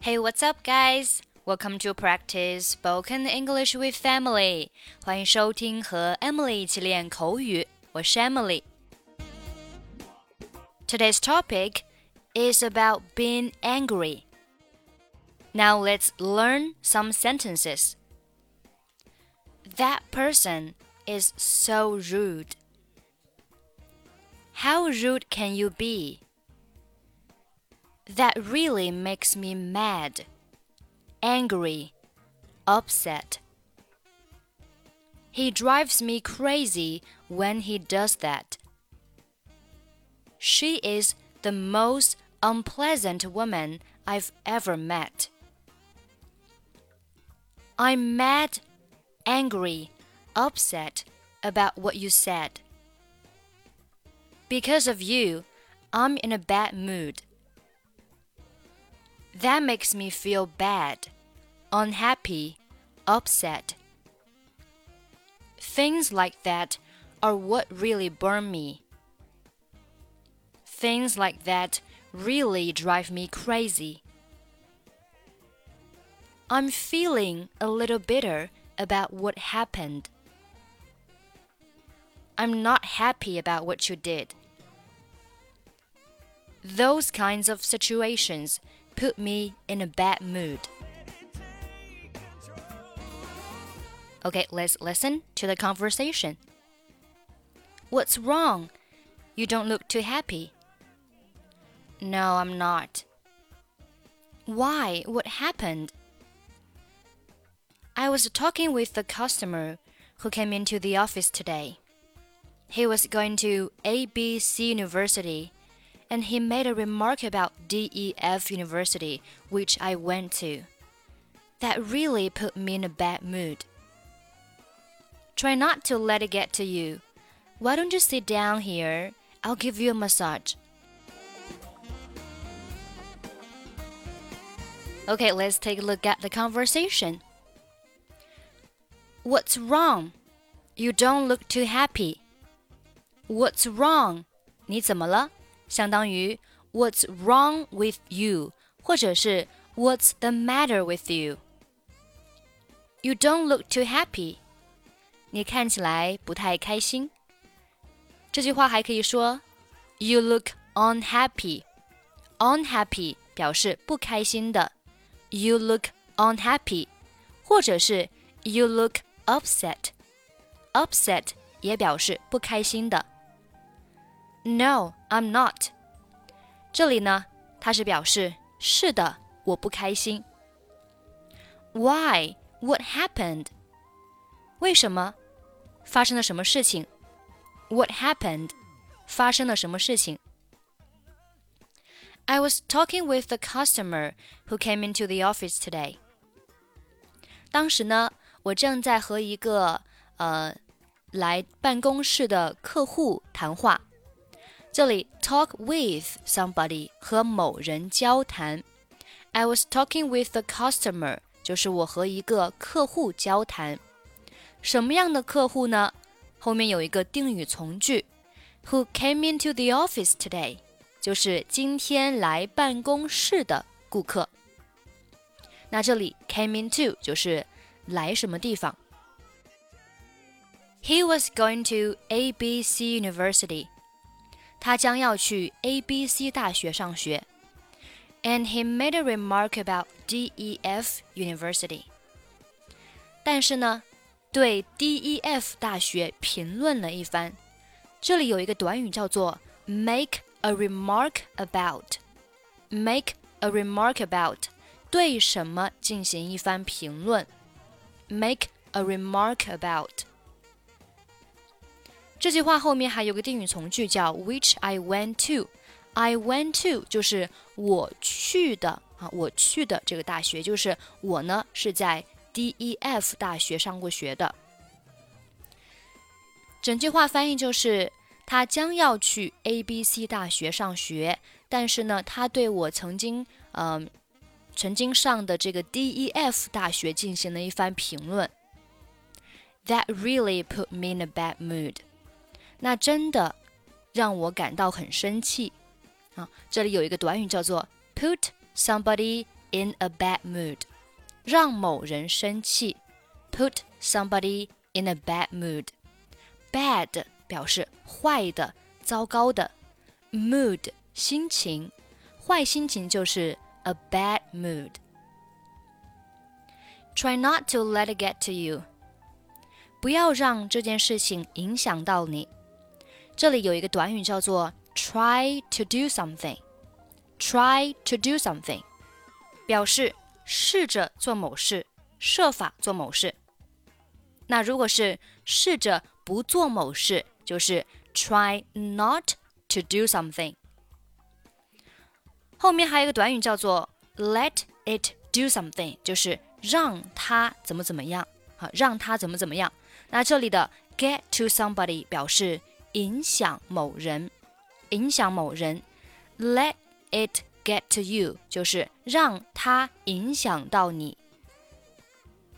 Hey, what's up, guys? Welcome to practice spoken English with Emily. 欢迎收听和 Emily 一起练口语。我是 Emily。Today's topic is about being angry. Now let's learn some sentences. That person is so rude. How rude can you be? That really makes me mad, angry, upset. He drives me crazy when he does that. She is the most unpleasant woman I've ever met. I'm mad, angry, upset about what you said. Because of you, I'm in a bad mood. That makes me feel bad, unhappy, upset. Things like that are what really burn me. Things like that really drive me crazy. I'm feeling a little bitter about what happened. I'm not happy about what you did. Those kinds of situations put me in a bad mood. Okay, let's listen to the conversation. What's wrong? You don't look too happy. No, I'm not. Why? What happened? I was talking with the customer who came into the office today. He was going to ABC University and he made a remark about DEF University, which I went to. That really put me in a bad mood. Try not to let it get to you. Why don't you sit down here? I'll give you a massage. Okay, let's take a look at the conversation. What's wrong? You don't look too happy. What's wrong? 你怎么了？ 相当于 What's wrong with you，或者是 What's the matter with you? You don't look too happy. 你看起来不太开心。这句话还可以说 You look unhappy. Unhappy 表示不开心的。You look unhappy，或者是 You look upset. Upset 也表示不开心的。 No, I'm not. 这里呢，它是表示是的，我不开心。Why? What happened? 为什么？发生了什么事情？What happened? 发生了什么事情？I was talking with the customer who came into the office today. 当时呢，我正在和一个呃来办公室的客户谈话。 这里 talk with somebody 和某人交谈。I was talking with the customer，就是我和一个客户交谈。什么样的客户呢？后面有一个定语从句，Who came into the office today？就是今天来办公室的顾客。那这里 came into 就是来什么地方。He was going to ABC University. 他将要去 A B C 大学上学。And he made a remark about D E F University。但是呢，对 D E F 大学评论了一番。这里有一个短语叫做 make a remark about。make a remark about 对什么进行一番评论。make a remark about。 这句话后面还有个定语从句叫 which I went to。I went to 就是我去的啊，我去的这个大学，就是我呢是在 DEF 大学上过学的。整句话翻译就是他将要去 ABC 大学上学，但是呢，他对我曾经嗯、曾经上的这个 DEF 大学进行了一番评论。That really put me in a bad mood. 那真的让我感到很生气啊！这里有一个短语叫做 put somebody in a bad mood，让某人生气，put somebody in a bad mood。bad 表示坏的、糟糕的，mood 心情，坏心情就是 a bad mood。Try not to let it get to you。不要让这件事情影响到你。这里有一个短语叫做 try to do something。try to do something 表示试着做某事，设法做某事。那如果是试着不做某事，就是 try not to do something。后面还有一个短语叫做 let it do something，就是让他怎么怎么样，好，让他怎么怎么样。那这里的 get to somebody 表示影响某人，影响某人。Let it get to you 就是让他影响到你。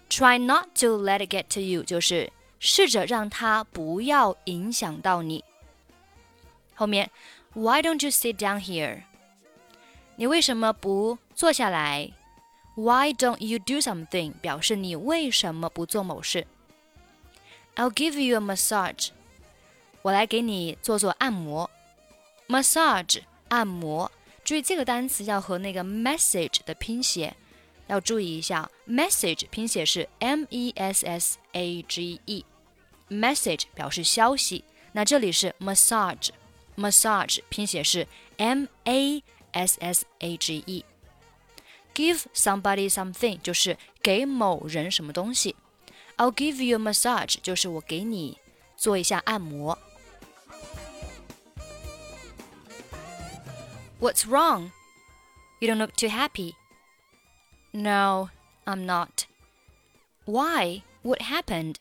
Try not to let it get to you 就是试着让他不要影响到你。后面 Why don't you sit down here？你为什么不坐下来？Why don't you do something？表示你为什么不做某事。I'll give you a massage。 我来给你做做按摩。Massage 按摩，注意这个单词要和那个 message 的拼写要注意一下。message 拼写是 m e s s a g e，message 表示消息。那这里是 massage，massage 拼写是 m a s s a g e。Give somebody something 就是给某人什么东西。I'll give you massage 就是我给你做一下按摩。What's wrong? You don't look too happy. No, I'm not. Why? What happened?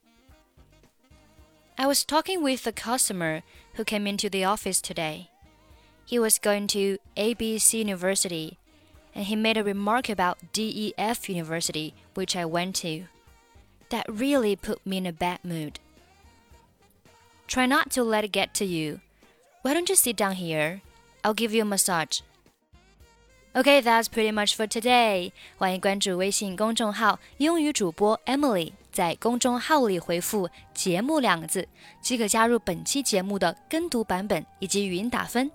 I was talking with a customer who came into the office today. He was going to ABC University and he made a remark about DEF University, which I went to. That really put me in a bad mood. Try not to let it get to you. Why don't you sit down here? I'll give you a massage. Okay, that's pretty much for today. 欢迎关注微信公众号“英语主播 Emily”，在公众号里回复“节目”两个字，即可加入本期节目的跟读版本以及语音打分。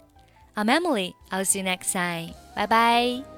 I'm Emily. I'll see you next time. Bye bye.